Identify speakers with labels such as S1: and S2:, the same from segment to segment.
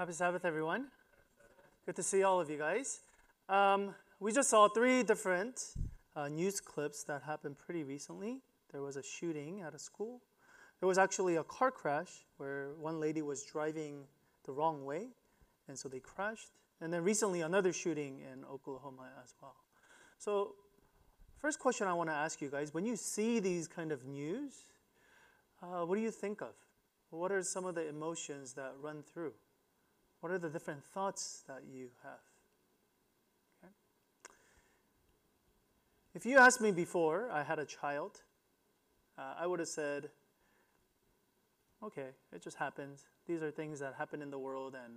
S1: Happy Sabbath, everyone. Good to see all of you guys. Um, we just saw three different uh, news clips that happened pretty recently. There was a shooting at a school. There was actually a car crash where one lady was driving the wrong way, and so they crashed. And then recently, another shooting in Oklahoma as well. So, first question I want to ask you guys when you see these kind of news, uh, what do you think of? What are some of the emotions that run through? What are the different thoughts that you have? Okay. If you asked me before I had a child, uh, I would have said, okay, it just happens. These are things that happen in the world, and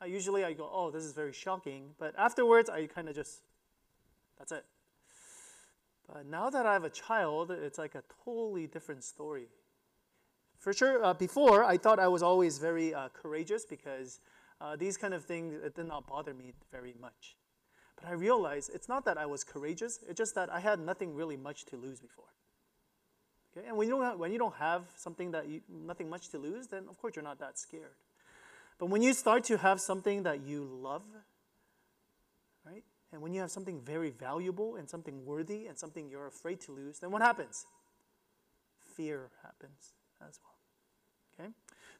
S1: uh, usually I go, oh, this is very shocking. But afterwards, I kind of just, that's it. But now that I have a child, it's like a totally different story. For sure, uh, before I thought I was always very uh, courageous because uh, these kind of things it did not bother me very much. But I realized it's not that I was courageous; it's just that I had nothing really much to lose before. Okay, and when you don't have, when you don't have something that you nothing much to lose, then of course you're not that scared. But when you start to have something that you love, right, and when you have something very valuable and something worthy and something you're afraid to lose, then what happens? Fear happens as well. Okay?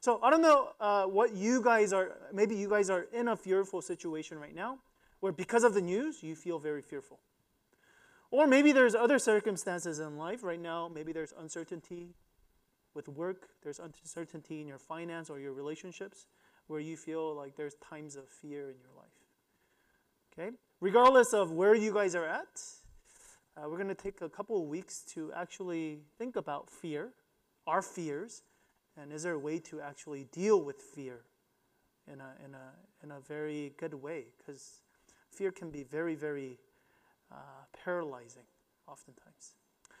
S1: So I don't know uh, what you guys are, maybe you guys are in a fearful situation right now where because of the news, you feel very fearful. Or maybe there's other circumstances in life right now. Maybe there's uncertainty with work, there's uncertainty in your finance or your relationships where you feel like there's times of fear in your life. Okay? Regardless of where you guys are at, uh, we're going to take a couple of weeks to actually think about fear, our fears, and is there a way to actually deal with fear in a, in a, in a very good way? Because fear can be very, very uh, paralyzing oftentimes.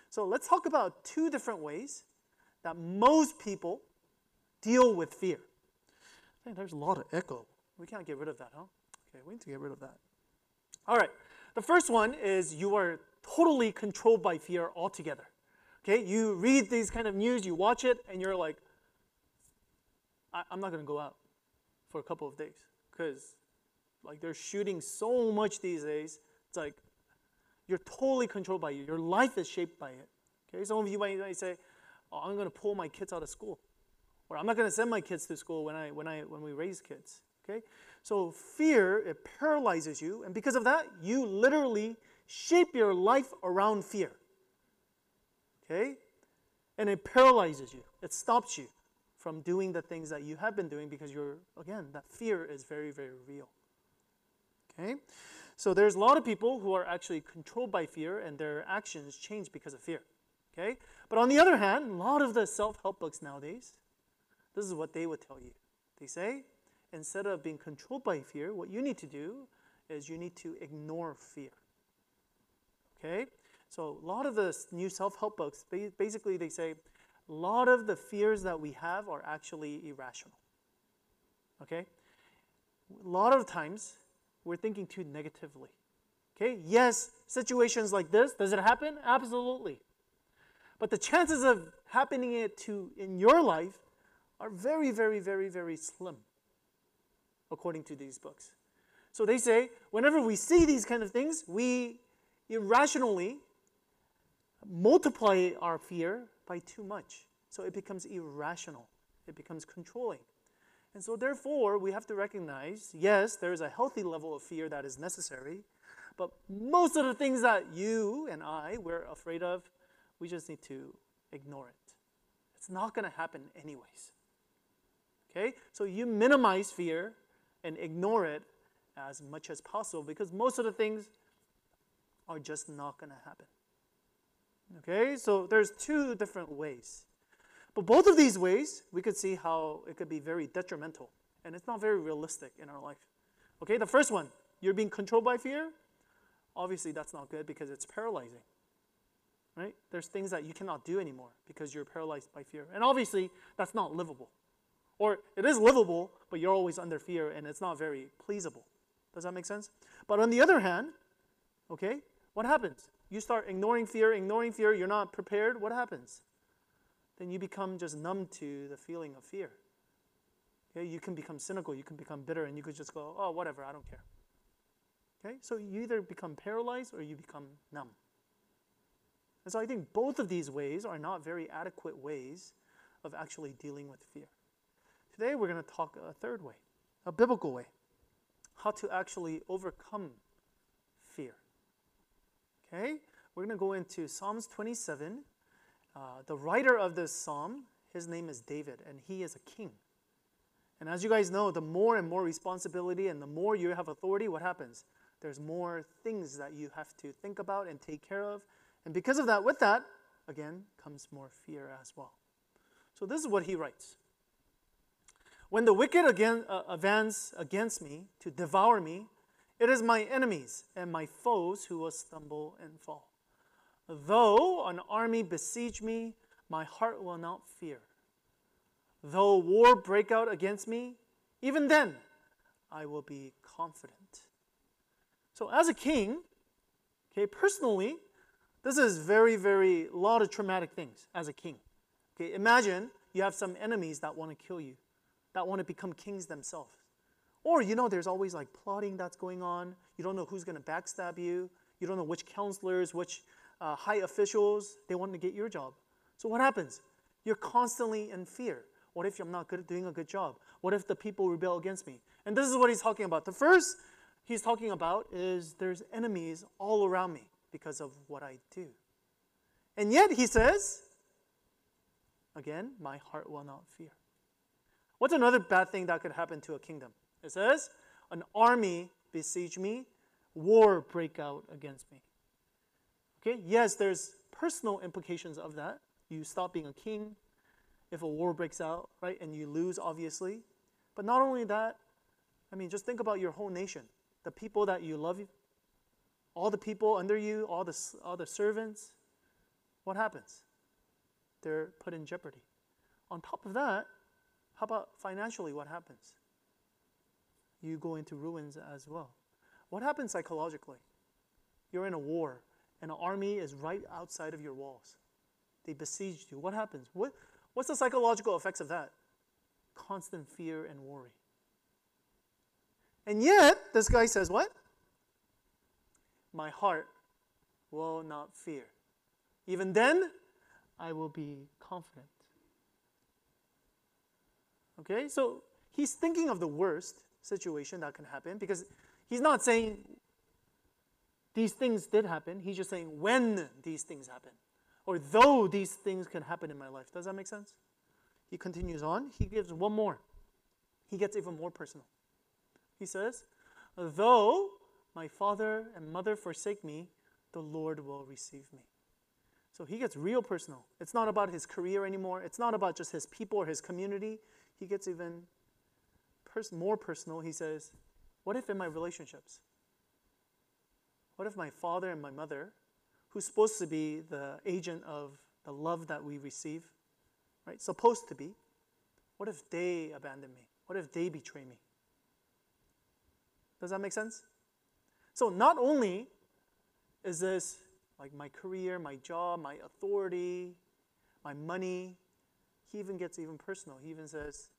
S1: So let's talk about two different ways that most people deal with fear. Hey, there's a lot of echo. We can't get rid of that, huh? Okay, we need to get rid of that. All right. The first one is you are totally controlled by fear altogether. Okay, you read these kind of news, you watch it, and you're like, I, am not going to go out for a couple of days because like they're shooting so much these days. It's like you're totally controlled by you. Your life is shaped by it. Okay, some of you might, might say, oh, "I'm going to pull my kids out of school," or "I'm not going to send my kids to school when I when I when we raise kids." Okay, so fear it paralyzes you, and because of that, you literally shape your life around fear. Okay, and it paralyzes you. It stops you from doing the things that you have been doing because you're, again, that fear is very, very real. Okay? So there's a lot of people who are actually controlled by fear and their actions change because of fear. Okay? But on the other hand, a lot of the self help books nowadays, this is what they would tell you. They say, instead of being controlled by fear, what you need to do is you need to ignore fear. Okay? So a lot of the new self help books, basically, they say, a lot of the fears that we have are actually irrational. Okay? A lot of times we're thinking too negatively. Okay? Yes, situations like this, does it happen? Absolutely. But the chances of happening it to in your life are very, very, very, very slim, according to these books. So they say whenever we see these kind of things, we irrationally multiply our fear by too much. So it becomes irrational, it becomes controlling. And so, therefore, we have to recognize yes, there is a healthy level of fear that is necessary, but most of the things that you and I were afraid of, we just need to ignore it. It's not going to happen anyways. Okay? So, you minimize fear and ignore it as much as possible because most of the things are just not going to happen. Okay, so there's two different ways. But both of these ways, we could see how it could be very detrimental. And it's not very realistic in our life. Okay, the first one, you're being controlled by fear. Obviously, that's not good because it's paralyzing. Right? There's things that you cannot do anymore because you're paralyzed by fear. And obviously, that's not livable. Or it is livable, but you're always under fear and it's not very pleasable. Does that make sense? But on the other hand, okay, what happens? You start ignoring fear, ignoring fear, you're not prepared, what happens? Then you become just numb to the feeling of fear. Okay, you can become cynical, you can become bitter, and you could just go, oh, whatever, I don't care. Okay, so you either become paralyzed or you become numb. And so I think both of these ways are not very adequate ways of actually dealing with fear. Today we're going to talk a third way, a biblical way, how to actually overcome fear. Okay, we're going to go into Psalms 27. Uh, the writer of this psalm, his name is David, and he is a king. And as you guys know, the more and more responsibility and the more you have authority, what happens? There's more things that you have to think about and take care of. And because of that, with that, again, comes more fear as well. So this is what he writes. When the wicked again uh, advance against me to devour me, it is my enemies and my foes who will stumble and fall. Though an army besiege me, my heart will not fear. Though war break out against me, even then I will be confident. So, as a king, okay, personally, this is very, very a lot of traumatic things as a king. Okay, imagine you have some enemies that want to kill you, that want to become kings themselves. Or, you know, there's always like plotting that's going on. You don't know who's going to backstab you. You don't know which counselors, which uh, high officials, they want to get your job. So, what happens? You're constantly in fear. What if I'm not good doing a good job? What if the people rebel against me? And this is what he's talking about. The first he's talking about is there's enemies all around me because of what I do. And yet, he says, again, my heart will not fear. What's another bad thing that could happen to a kingdom? It says, an army besiege me, war break out against me. Okay, yes, there's personal implications of that. You stop being a king if a war breaks out, right? And you lose, obviously. But not only that, I mean, just think about your whole nation the people that you love, all the people under you, all the, all the servants, what happens? They're put in jeopardy. On top of that, how about financially? What happens? You go into ruins as well. What happens psychologically? You're in a war, and an army is right outside of your walls. They besieged you. What happens? What, what's the psychological effects of that? Constant fear and worry. And yet, this guy says, What? My heart will not fear. Even then, I will be confident. Okay, so he's thinking of the worst situation that can happen because he's not saying these things did happen. He's just saying when these things happen or though these things can happen in my life. Does that make sense? He continues on. He gives one more. He gets even more personal. He says, Though my father and mother forsake me, the Lord will receive me. So he gets real personal. It's not about his career anymore. It's not about just his people or his community. He gets even pers- more personal. He says, What if in my relationships? What if my father and my mother, who's supposed to be the agent of the love that we receive, right? Supposed to be, what if they abandon me? What if they betray me? Does that make sense? So not only is this like my career, my job, my authority, my money, he even gets even personal. He even says,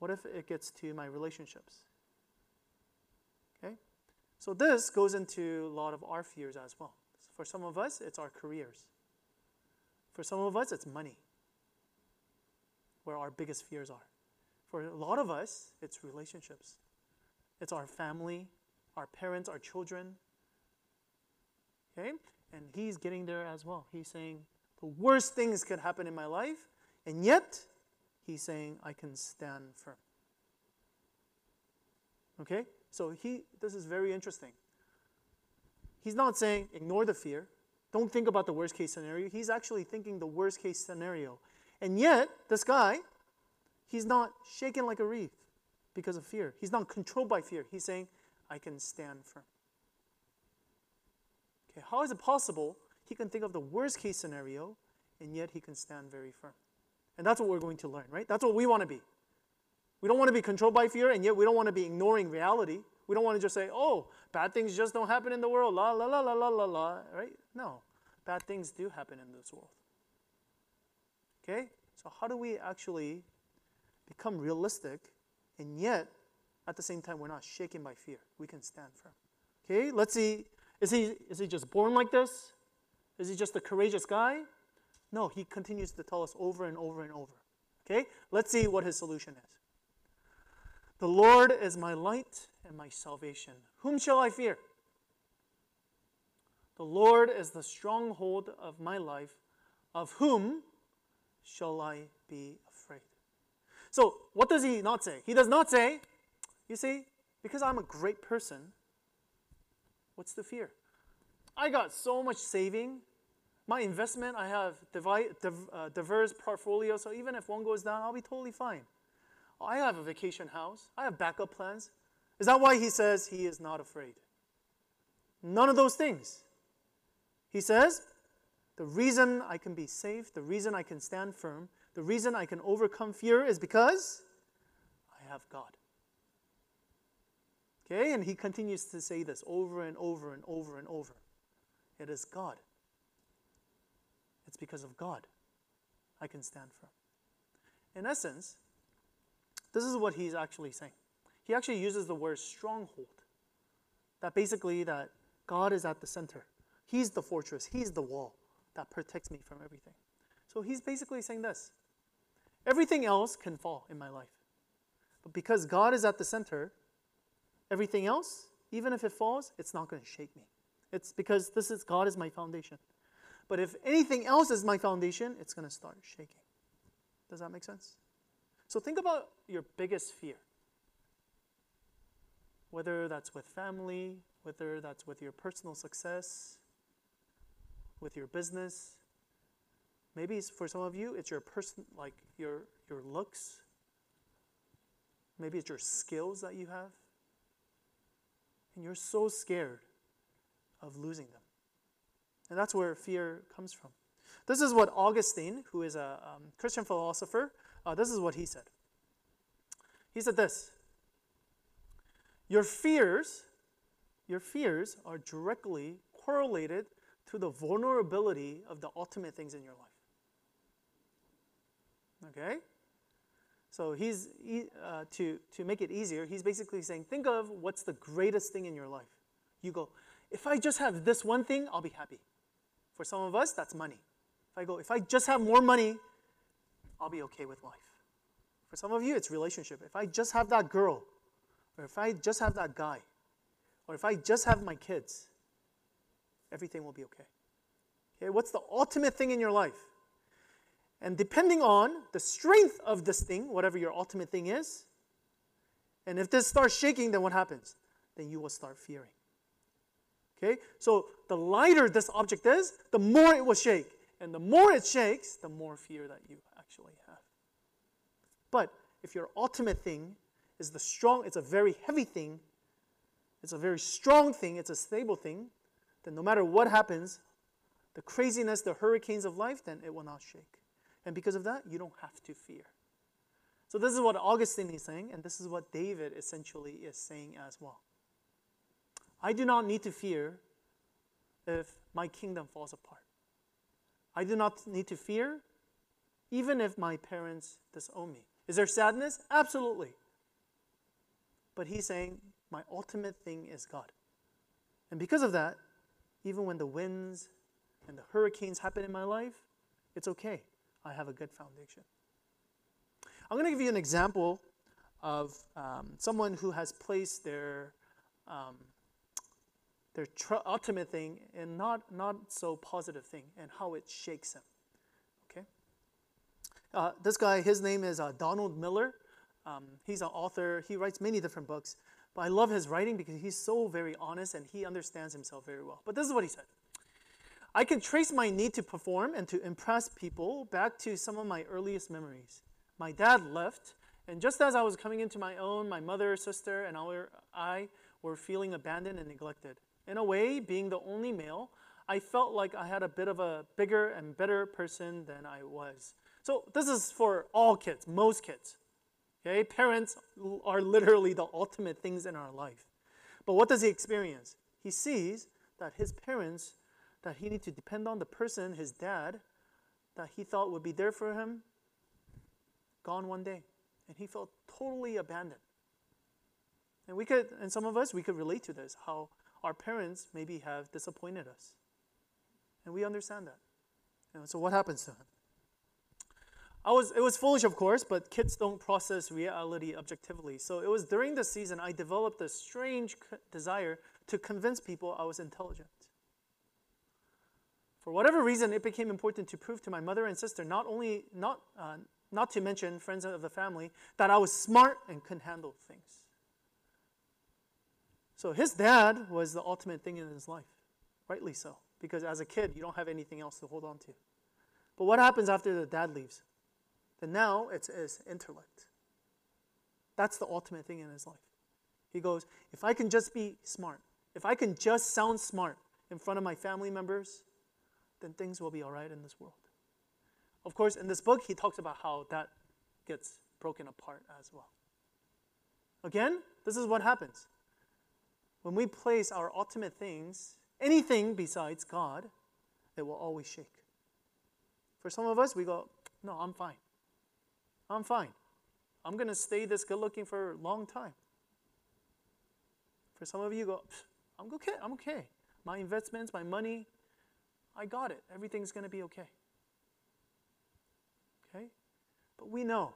S1: what if it gets to my relationships? Okay? So this goes into a lot of our fears as well. For some of us, it's our careers. For some of us, it's money, where our biggest fears are. For a lot of us, it's relationships. It's our family, our parents, our children. Okay? And he's getting there as well. He's saying, the worst things could happen in my life, and yet he's saying, I can stand firm. Okay? So he this is very interesting. He's not saying ignore the fear. Don't think about the worst case scenario. He's actually thinking the worst case scenario. And yet, this guy, he's not shaken like a reed because of fear. He's not controlled by fear. He's saying, I can stand firm. Okay, how is it possible he can think of the worst case scenario and yet he can stand very firm? And that's what we're going to learn, right? That's what we want to be. We don't want to be controlled by fear, and yet we don't want to be ignoring reality. We don't want to just say, oh, bad things just don't happen in the world, la, la, la, la, la, la, la, right? No, bad things do happen in this world. Okay? So, how do we actually become realistic And yet, at the same time, we're not shaken by fear. We can stand firm. Okay, let's see. Is he, is he just born like this? Is he just a courageous guy? No, he continues to tell us over and over and over. Okay, let's see what his solution is. The Lord is my light and my salvation. Whom shall I fear? The Lord is the stronghold of my life. Of whom shall I be afraid? So, what does he not say? He does not say, you see, because I'm a great person, what's the fear? I got so much saving. My investment, I have uh, diverse portfolio, so even if one goes down, I'll be totally fine. I have a vacation house. I have backup plans. Is that why he says he is not afraid? None of those things. He says, the reason I can be safe, the reason I can stand firm, the reason I can overcome fear is because I have God. Okay, and he continues to say this over and over and over and over. It is God. It's because of God I can stand firm. In essence, this is what he's actually saying. He actually uses the word stronghold. That basically that God is at the center. He's the fortress, he's the wall that protects me from everything. So he's basically saying this. Everything else can fall in my life. But because God is at the center, everything else, even if it falls, it's not going to shake me. It's because this is God is my foundation. But if anything else is my foundation, it's going to start shaking. Does that make sense? So think about your biggest fear. Whether that's with family, whether that's with your personal success, with your business. Maybe for some of you, it's your person, like your your looks. Maybe it's your skills that you have. And you're so scared of losing them. And that's where fear comes from. This is what Augustine, who is a um, Christian philosopher, uh, this is what he said. He said this Your fears, your fears are directly correlated to the vulnerability of the ultimate things in your life. Okay? So he's he, uh, to to make it easier. He's basically saying, think of what's the greatest thing in your life. You go, if I just have this one thing, I'll be happy. For some of us, that's money. If I go, if I just have more money, I'll be okay with life. For some of you, it's relationship. If I just have that girl, or if I just have that guy, or if I just have my kids, everything will be okay. Okay, what's the ultimate thing in your life? And depending on the strength of this thing, whatever your ultimate thing is, and if this starts shaking, then what happens? Then you will start fearing. Okay? So the lighter this object is, the more it will shake. And the more it shakes, the more fear that you actually have. But if your ultimate thing is the strong, it's a very heavy thing, it's a very strong thing, it's a stable thing, then no matter what happens, the craziness, the hurricanes of life, then it will not shake. And because of that, you don't have to fear. So, this is what Augustine is saying, and this is what David essentially is saying as well. I do not need to fear if my kingdom falls apart. I do not need to fear even if my parents disown me. Is there sadness? Absolutely. But he's saying, my ultimate thing is God. And because of that, even when the winds and the hurricanes happen in my life, it's okay. I have a good foundation. I'm going to give you an example of um, someone who has placed their um, their ultimate thing and not not so positive thing and how it shakes them. Uh, this guy, his name is uh, Donald Miller. Um, he's an author. He writes many different books. But I love his writing because he's so very honest and he understands himself very well. But this is what he said I can trace my need to perform and to impress people back to some of my earliest memories. My dad left, and just as I was coming into my own, my mother, sister, and our, I were feeling abandoned and neglected. In a way, being the only male, I felt like I had a bit of a bigger and better person than I was. So this is for all kids, most kids. Okay, parents are literally the ultimate things in our life. But what does he experience? He sees that his parents, that he needs to depend on the person, his dad, that he thought would be there for him, gone one day. And he felt totally abandoned. And we could, and some of us, we could relate to this, how our parents maybe have disappointed us. And we understand that. So what happens to him? I was, it was foolish, of course, but kids don't process reality objectively. So it was during this season I developed a strange desire to convince people I was intelligent. For whatever reason, it became important to prove to my mother and sister, not only not uh, not to mention friends of the family, that I was smart and could handle things. So his dad was the ultimate thing in his life, rightly so, because as a kid you don't have anything else to hold on to. But what happens after the dad leaves? Then now it's his intellect. That's the ultimate thing in his life. He goes, if I can just be smart, if I can just sound smart in front of my family members, then things will be all right in this world. Of course, in this book, he talks about how that gets broken apart as well. Again, this is what happens. When we place our ultimate things, anything besides God, it will always shake. For some of us, we go, No, I'm fine. I'm fine. I'm going to stay this good looking for a long time. For some of you, go, I'm okay. I'm okay. My investments, my money, I got it. Everything's going to be okay. Okay? But we know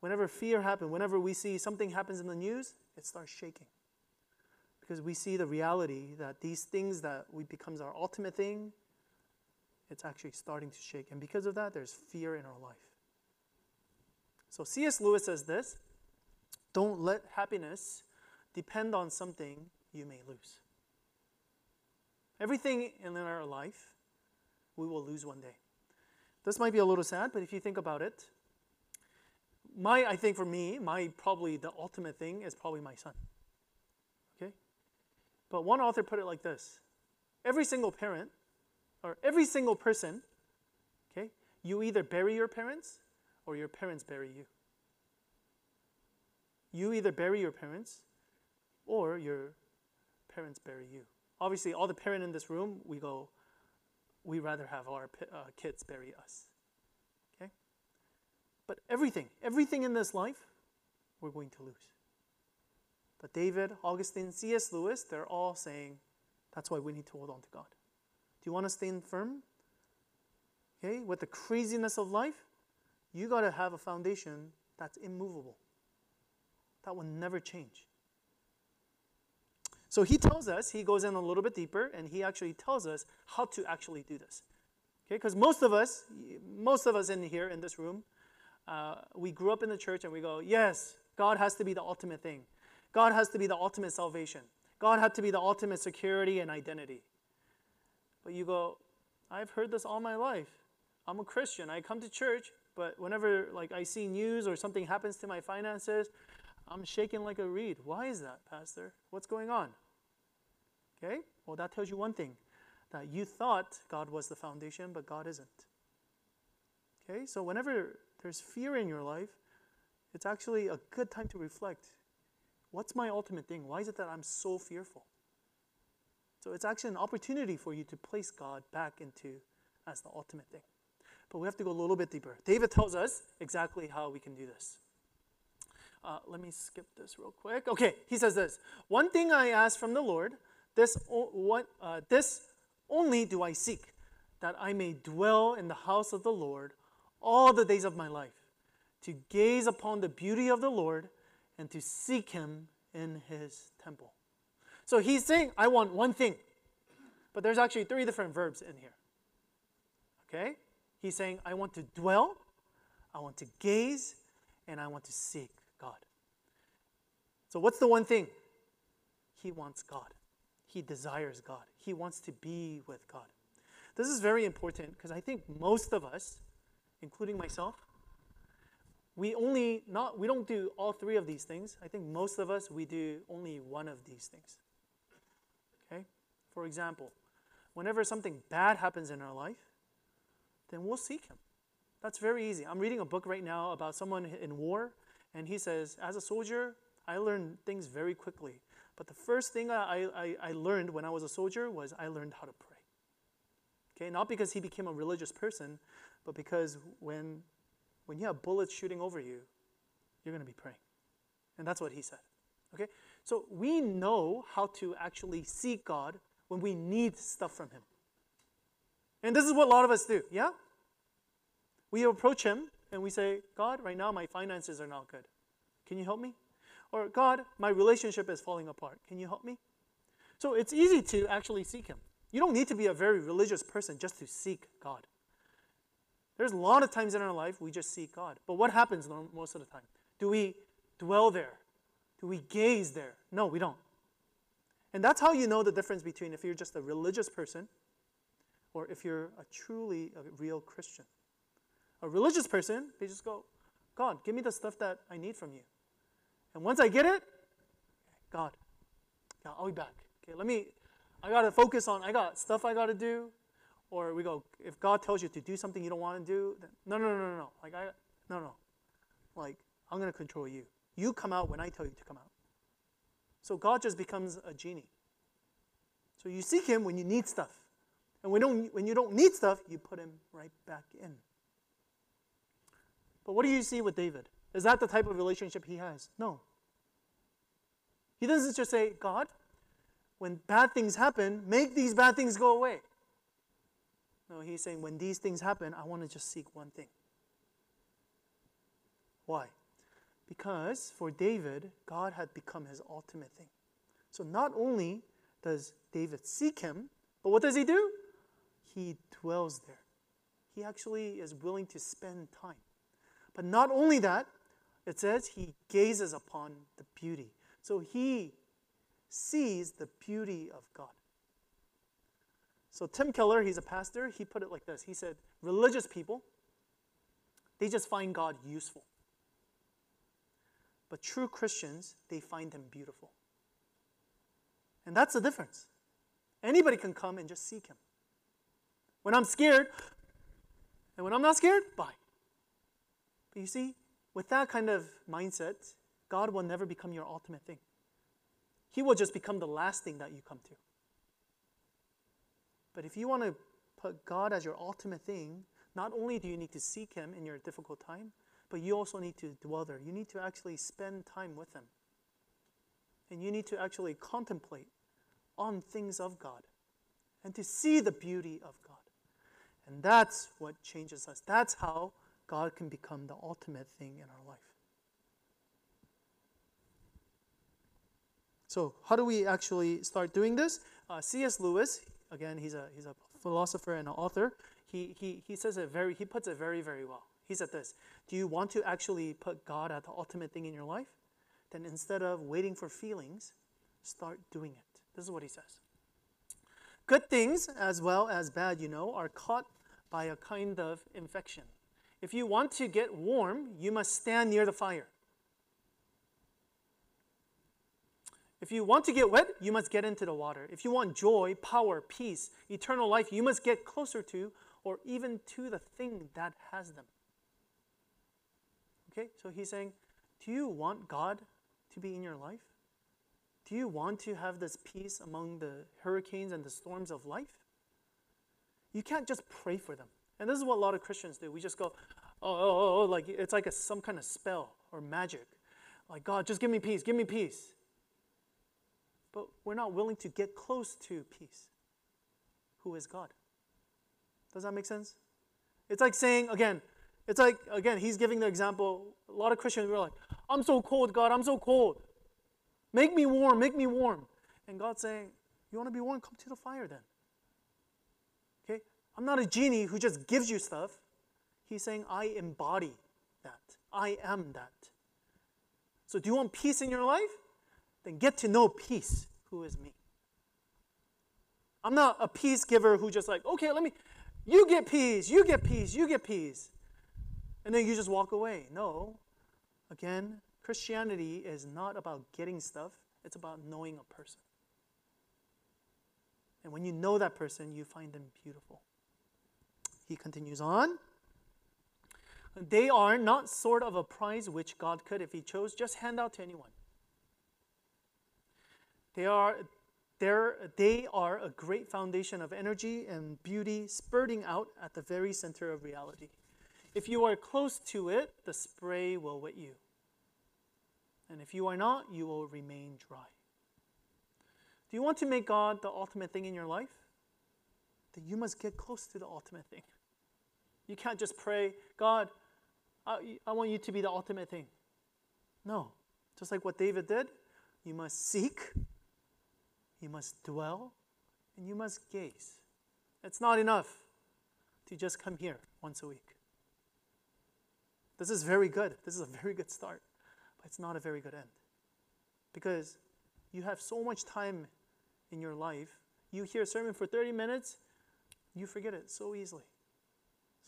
S1: whenever fear happens, whenever we see something happens in the news, it starts shaking. Because we see the reality that these things that we becomes our ultimate thing, it's actually starting to shake. And because of that, there's fear in our life. So C.S. Lewis says this don't let happiness depend on something you may lose. Everything in our life, we will lose one day. This might be a little sad, but if you think about it, my, I think for me, my probably the ultimate thing is probably my son. But one author put it like this every single parent, or every single person, okay, you either bury your parents or your parents bury you. You either bury your parents or your parents bury you. Obviously, all the parent in this room, we go, we rather have our uh, kids bury us. Okay? But everything, everything in this life, we're going to lose. But David, Augustine, C.S. Lewis, they're all saying that's why we need to hold on to God. Do you want to stand firm? Okay, with the craziness of life, you got to have a foundation that's immovable, that will never change. So he tells us, he goes in a little bit deeper, and he actually tells us how to actually do this. Okay, because most of us, most of us in here in this room, uh, we grew up in the church and we go, yes, God has to be the ultimate thing. God has to be the ultimate salvation. God had to be the ultimate security and identity. But you go, I've heard this all my life. I'm a Christian. I come to church, but whenever like I see news or something happens to my finances, I'm shaking like a reed. Why is that, Pastor? What's going on? Okay? Well, that tells you one thing that you thought God was the foundation, but God isn't. Okay? So, whenever there's fear in your life, it's actually a good time to reflect. What's my ultimate thing? Why is it that I'm so fearful? So, it's actually an opportunity for you to place God back into as the ultimate thing. But we have to go a little bit deeper. David tells us exactly how we can do this. Uh, let me skip this real quick. Okay, he says this One thing I ask from the Lord, this, what, uh, this only do I seek, that I may dwell in the house of the Lord all the days of my life, to gaze upon the beauty of the Lord and to seek him in his temple. So he's saying, I want one thing. But there's actually three different verbs in here. Okay? He's saying, I want to dwell, I want to gaze, and I want to seek God. So, what's the one thing? He wants God. He desires God. He wants to be with God. This is very important because I think most of us, including myself, we only not we don't do all three of these things. I think most of us we do only one of these things. Okay? For example, whenever something bad happens in our life, then we'll seek him. That's very easy. I'm reading a book right now about someone in war, and he says, as a soldier, I learned things very quickly. But the first thing I, I, I learned when I was a soldier was I learned how to pray. Okay, not because he became a religious person, but because when, when you have bullets shooting over you, you're going to be praying. And that's what he said. Okay? So we know how to actually seek God when we need stuff from Him. And this is what a lot of us do, yeah? We approach Him and we say, God, right now my finances are not good. Can you help me? Or, God, my relationship is falling apart. Can you help me? So it's easy to actually seek Him. You don't need to be a very religious person just to seek God. There's a lot of times in our life we just seek God. But what happens most of the time? Do we dwell there? Do we gaze there? No, we don't. And that's how you know the difference between if you're just a religious person or if you're a truly a real Christian. A religious person, they just go, God, give me the stuff that I need from you. And once I get it, God, yeah, I'll be back. Okay, let me, I got to focus on, I got stuff I got to do. Or we go, if God tells you to do something you don't want to do, then, no, no, no, no, no. Like, I, no, no. Like, I'm going to control you. You come out when I tell you to come out. So God just becomes a genie. So you seek Him when you need stuff. And when, don't, when you don't need stuff, you put Him right back in. But what do you see with David? Is that the type of relationship he has? No. He doesn't just say, God, when bad things happen, make these bad things go away. No, he's saying, when these things happen, I want to just seek one thing. Why? Because for David, God had become his ultimate thing. So not only does David seek him, but what does he do? He dwells there. He actually is willing to spend time. But not only that, it says he gazes upon the beauty. So he sees the beauty of God. So Tim Keller, he's a pastor, he put it like this. He said, religious people, they just find God useful. But true Christians, they find him beautiful. And that's the difference. Anybody can come and just seek him. When I'm scared, and when I'm not scared, bye. But you see, with that kind of mindset, God will never become your ultimate thing. He will just become the last thing that you come to. But if you want to put God as your ultimate thing, not only do you need to seek Him in your difficult time, but you also need to dwell there. You need to actually spend time with Him. And you need to actually contemplate on things of God and to see the beauty of God. And that's what changes us. That's how God can become the ultimate thing in our life. So, how do we actually start doing this? Uh, C.S. Lewis, again, he's a, he's a philosopher and an author. He, he, he says it very, he puts it very, very well. He said this Do you want to actually put God at the ultimate thing in your life? Then instead of waiting for feelings, start doing it. This is what he says. Good things, as well as bad, you know, are caught by a kind of infection. If you want to get warm, you must stand near the fire. If you want to get wet, you must get into the water. If you want joy, power, peace, eternal life, you must get closer to or even to the thing that has them. Okay, so he's saying, Do you want God to be in your life? Do you want to have this peace among the hurricanes and the storms of life? You can't just pray for them. And this is what a lot of Christians do. We just go, oh, oh, oh, oh like it's like a, some kind of spell or magic. Like, God, just give me peace, give me peace. But we're not willing to get close to peace. Who is God? Does that make sense? It's like saying, again, it's like, again, he's giving the example. A lot of Christians were like, I'm so cold, God, I'm so cold. Make me warm, make me warm. And God's saying, You want to be warm? Come to the fire then. Okay? I'm not a genie who just gives you stuff. He's saying, I embody that. I am that. So, do you want peace in your life? Then get to know peace, who is me. I'm not a peace giver who just like, okay, let me, you get peace, you get peace, you get peace. And then you just walk away. No. Again, Christianity is not about getting stuff, it's about knowing a person. And when you know that person, you find them beautiful. He continues on. They are not sort of a prize which God could, if He chose, just hand out to anyone. They are, they are a great foundation of energy and beauty spurting out at the very center of reality. If you are close to it, the spray will wet you. And if you are not, you will remain dry. Do you want to make God the ultimate thing in your life? Then you must get close to the ultimate thing. You can't just pray, God, I, I want you to be the ultimate thing. No. Just like what David did, you must seek, you must dwell, and you must gaze. It's not enough to just come here once a week. This is very good. This is a very good start, but it's not a very good end. Because you have so much time in your life. You hear a sermon for 30 minutes, you forget it so easily.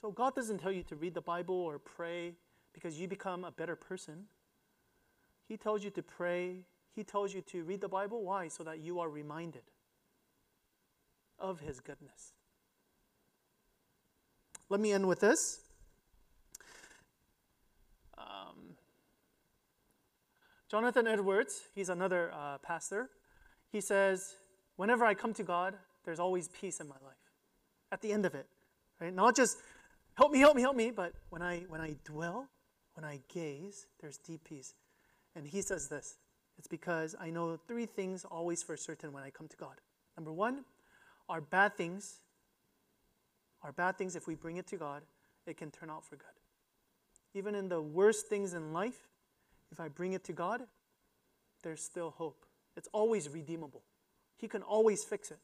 S1: So God doesn't tell you to read the Bible or pray because you become a better person. He tells you to pray, He tells you to read the Bible. Why? So that you are reminded of His goodness. Let me end with this. Um, Jonathan Edwards, he's another uh, pastor. He says, Whenever I come to God, there's always peace in my life. At the end of it, right? Not just help me, help me, help me, but when I when I dwell, when I gaze, there's deep peace. And he says this. It's because I know three things always for certain when I come to God. Number one, our bad things, our bad things, if we bring it to God, it can turn out for good. Even in the worst things in life, if I bring it to God, there's still hope. It's always redeemable. He can always fix it.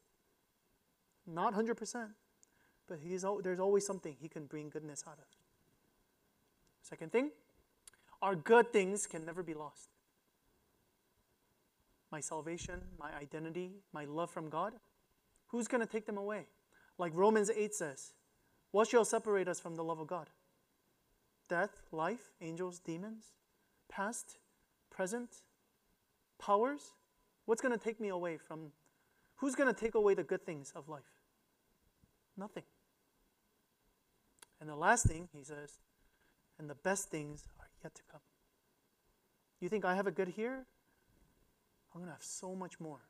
S1: Not 100%, but he's, there's always something he can bring goodness out of. Second thing, our good things can never be lost. My salvation, my identity, my love from God, who's going to take them away? Like Romans 8 says, what shall separate us from the love of God? Death, life, angels, demons, past, present, powers? What's going to take me away from? Who's going to take away the good things of life? Nothing. And the last thing, he says, and the best things are yet to come. You think I have a good here? I'm going to have so much more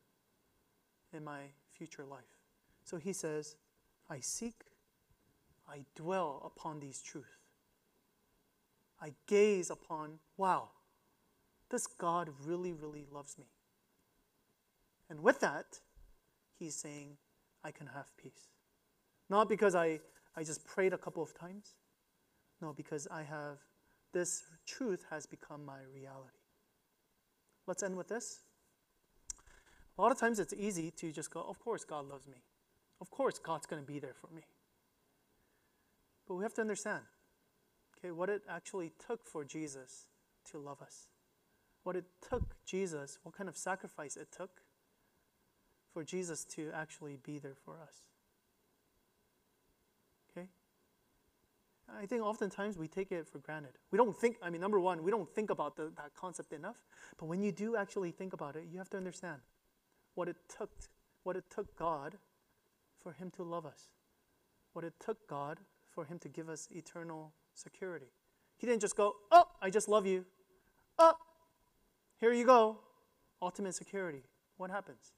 S1: in my future life. So he says, I seek, I dwell upon these truths. I gaze upon, wow, this God really, really loves me. And with that, he's saying, I can have peace. Not because I, I just prayed a couple of times. No, because I have, this truth has become my reality. Let's end with this. A lot of times it's easy to just go, of course, God loves me. Of course, God's going to be there for me. But we have to understand, okay, what it actually took for Jesus to love us. What it took Jesus, what kind of sacrifice it took for Jesus to actually be there for us. Okay? I think oftentimes we take it for granted. We don't think, I mean, number one, we don't think about the, that concept enough. But when you do actually think about it, you have to understand what it took, what it took God for Him to love us, what it took God for Him to give us eternal security. He didn't just go, Oh, I just love you. Oh, here you go. Ultimate security. What happens?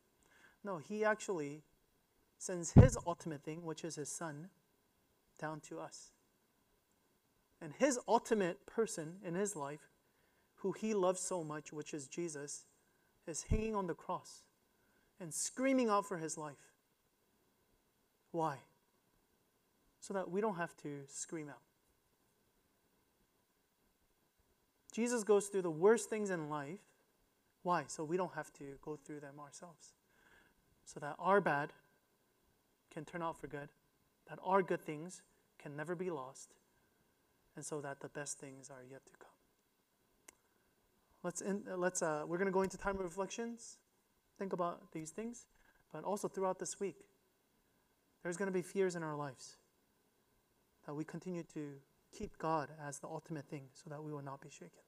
S1: No, He actually sends His ultimate thing, which is His Son, down to us. And His ultimate person in His life, who He loves so much, which is Jesus, is hanging on the cross and screaming out for His life. Why? So that we don't have to scream out. Jesus goes through the worst things in life. Why? So we don't have to go through them ourselves. So that our bad can turn out for good, that our good things can never be lost, and so that the best things are yet to come. Let's, in, let's uh, we're going to go into time of reflections, think about these things, but also throughout this week, there's going to be fears in our lives that we continue to keep God as the ultimate thing so that we will not be shaken.